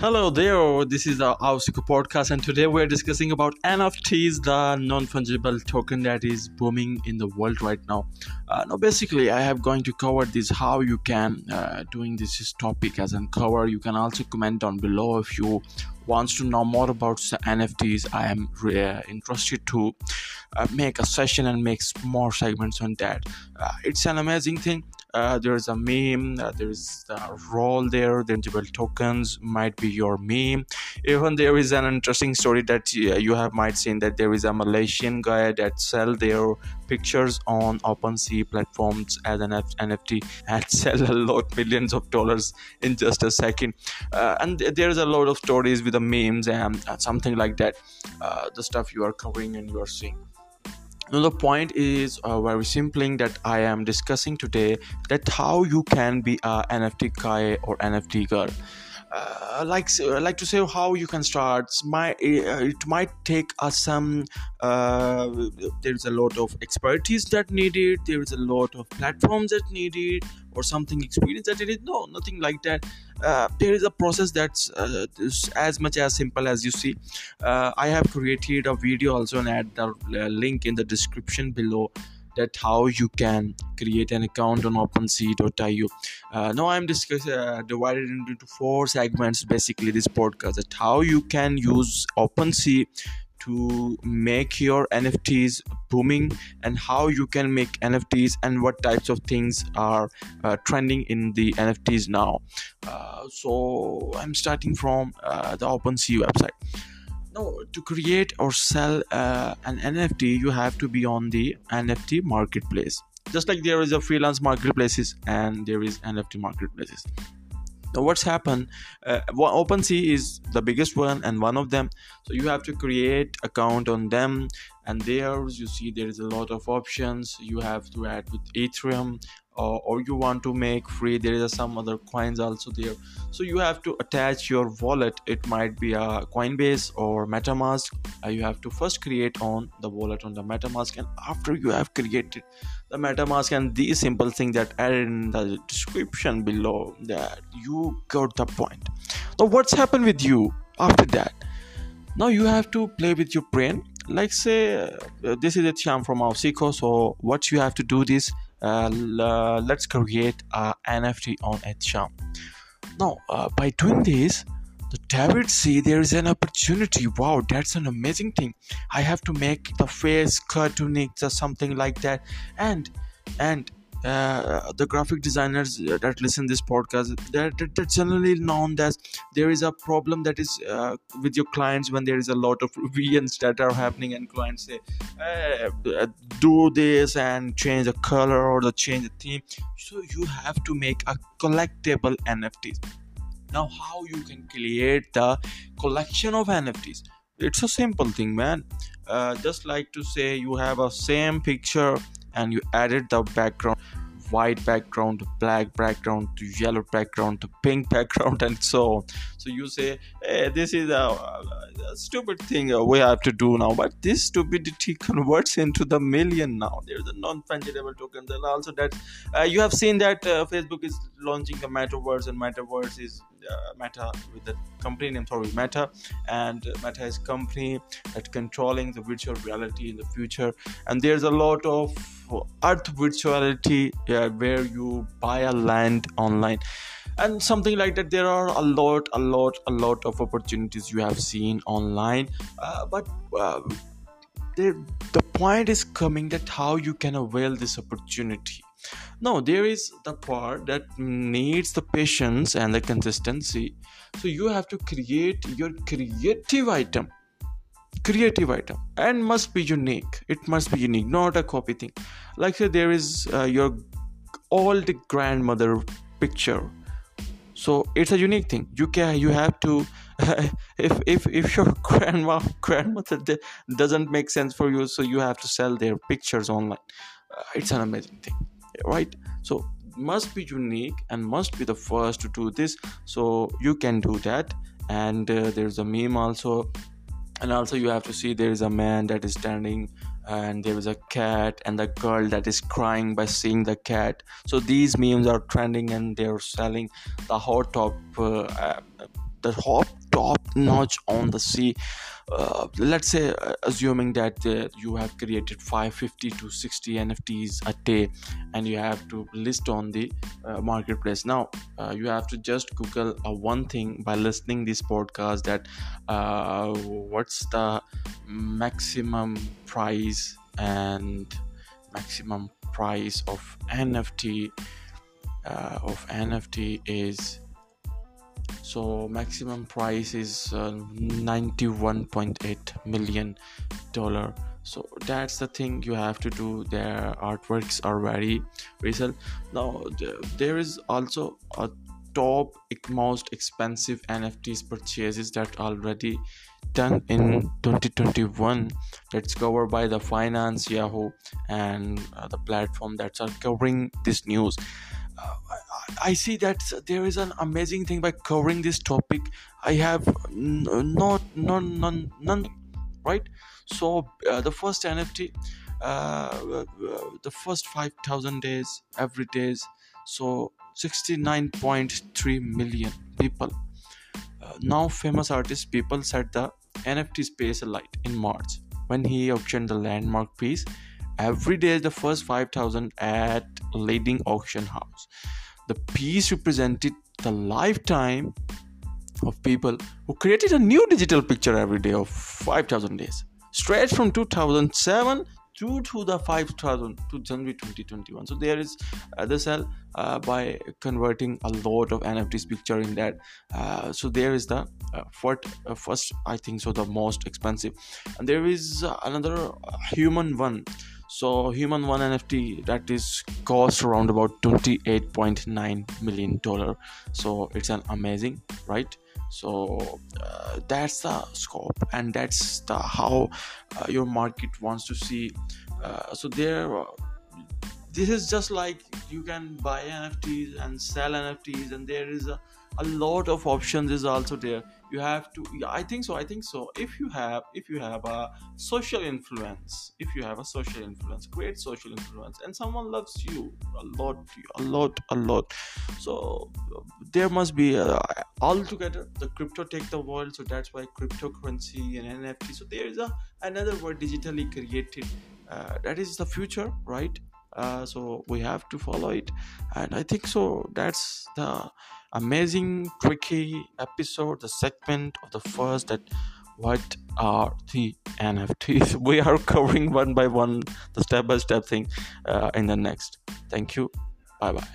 Hello there, this is the Ausico podcast, and today we're discussing about NFTs, the non-fungible token that is booming in the world right now. Uh, now basically I have going to cover this, how you can uh, doing this topic as an cover. You can also comment down below if you wants to know more about NFTs. I am uh, interested to make a session and make more segments on that. It's an amazing thing. Uh, there's a meme, uh, there's a role there, the interval tokens might be your meme. Even there is an interesting story that uh, you have might seen, that there is a Malaysian guy that sell their pictures on OpenSea platforms as an NFT and sell a lot, millions of dollars in just a second. And there's a lot of stories with the memes and something like that, the stuff you are covering and you are seeing. Now the point is uh, very simply that I am discussing today, that how you can be a NFT guy or NFT girl. Uh, uh, like to say how you can start. Uh, it might take us some there is a lot of expertise that needed, there is a lot of platforms that needed, or something experience that needed. No, nothing like that. There is a process that's as much as simple as you see. I have created a video also and add the link in the description below that how you can create an account on OpenSea.io. Uh, now I'm discussing uh, divided into four segments basically this podcast, that how you can use OpenSea to make your NFTs booming, and how you can make NFTs, and what types of things are uh, trending in the NFTs now. So I'm starting from the OpenSea website. No, to create or sell uh, an NFT, you have to be on the NFT marketplace. Just like there is a freelance marketplaces and there is NFT marketplaces. Now what's happened, uh, OpenSea is the biggest one and one of them. So you have to create account on them and there you see there is a lot of options. You have to add with Ethereum, or you want to make free. There is some other coins also there, so you have to attach your wallet. It might be a Coinbase or MetaMask. Uh, you have to first create on the wallet on the MetaMask, and after you have created the MetaMask and the simple thing that added in the description below, that you got the point. Now what's happened with you after that? Now you have to play with your brain like see this is eight شام from Aao Seekho so what you have to do this let's کرو get an F D on eight شام now by doing this there is an opportunity wow that's an amazing thing I have to make the face کر to neck the something like then and Uh, the graphic designers that listen this podcast, they're generally known that there is a problem that is uh, with your clients when there is a lot of variants that are happening, and clients say uh, do this and change the color or the change the theme. So you have to make a collectible NFTs. Now how you can create the collection of NFTs? It's a simple thing, man. Just like to say you have a same picture and you added the background white background black background yellow background pink background and so you say Uh, Meta with the company name, sorry, Meta, and Meta is company that controlling the virtual reality in the future. And there's a lot of earth virtuality where you buy a land online and something like that. There are a lot of opportunities you have seen online, uh, but uh, the point is coming that how you can avail this opportunity. Now there is the part that needs the patience and the consistency. So you have to create your creative item and must be unique. It must be unique, not a copy thing. Like say there is uh, your old grandmother picture, so it's a unique thing. You have to if your grandmother doesn't make sense for you, so you have to sell their pictures online. Uh, it's an amazing thing right? So must be unique and must be the first to do this, so you can do that. And uh, there's a meme also, and also you have to see there is a man that is standing and there is a cat and the girl that is crying by seeing the cat. So these memes are trending and they are selling the hot top uh, the top notch on the sea. Uh, let's say uh, assuming that uh, you have created 550 to 60 NFTs a day and you have to list on the marketplace. Now you have to just Google one thing by listening this podcast, that what's the maximum price of NFT is so maximum price is uh, $91.8 million. So that's the thing you have to do. Their artworks are very recent. Now there is also a top most expensive NFTs purchases that already done in 2021 that's covered by the Finance, Yahoo, and uh, the platform that's are covering this news. I see that there is an amazing thing by covering this topic. I have none, right? So uh, the first NFT, uh, uh, the first 5,000 days, every days, so 69.3 million people. Now famous artist people set the NFT space alight in March when he auctioned the landmark piece every day the first 5,000 at leading auction house. The piece represented the lifetime of people who created a new digital picture every day of 5,000 days, straight from 2007 2 to the 5,000 to January 2021. So there is uh, the sell uh, by converting a lot of NFTs picture in that. Uh, so there is the first, I think so, the most expensive. And there is another human one. So human one NFT that is cost around about $28.9 million. So it's an amazing, right? So uh, that's the scope, and that's the how uh, your market wants to see. Uh, so there this is just like you can buy NFTs and sell NFTs, and there is a lot of options is also there you have to, yeah, I think so. If you have a social influence, great social influence, and someone loves you a lot, so there must be uh, altogether the crypto take the world. So that's why cryptocurrency and NFT. So there is another word, digitally created. Uh, that is the future, right? Uh, so we have to follow it, and I think so. That's the amazing, tricky episode, the segment of the first, that what are the NFTs. We are covering one by one, the step-by-step thing uh, in the next. Thank you. Bye-bye.